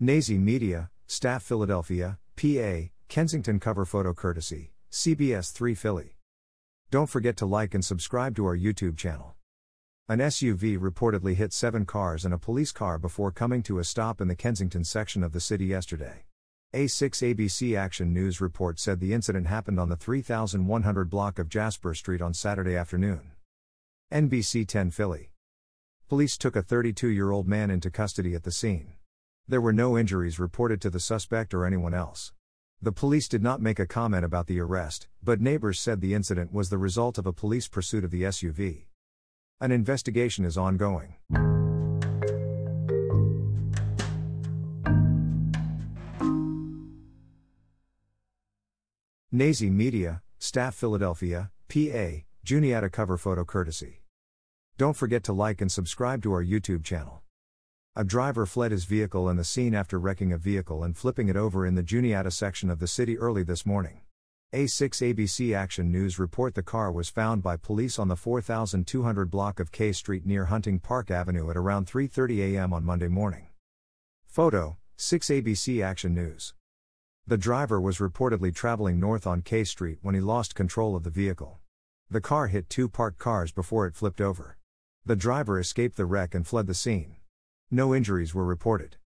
Nazy Media, Staff Philadelphia, PA, Kensington cover photo courtesy, CBS 3 Philly. Don't forget to like and subscribe to our YouTube channel. An SUV reportedly hit seven cars and a police car before coming to a stop in the Kensington section of the city yesterday. A6 ABC Action News report said the incident happened on the 3100 block of Jasper Street on Saturday afternoon. NBC 10 Philly. Police took a 32 year old man into custody at the scene. There were no injuries reported to the suspect or anyone else. The police did not make a comment about the arrest, but neighbors said the incident was the result of a police pursuit of the SUV. An investigation is ongoing. Nazy Media, Staff Philadelphia, PA, Juniata cover photo courtesy. Don't forget to like and subscribe to our YouTube channel. A driver fled his vehicle and the scene after wrecking a vehicle and flipping it over in the Juniata section of the city early this morning. A6 ABC Action News report the car was found by police on the 4200 block of K Street near Hunting Park Avenue at around 3:30 a.m. on Monday morning. Photo: 6 ABC Action News. The driver was reportedly traveling north on K Street when he lost control of the vehicle. The car hit two parked cars before it flipped over. The driver escaped the wreck and fled the scene. No injuries were reported.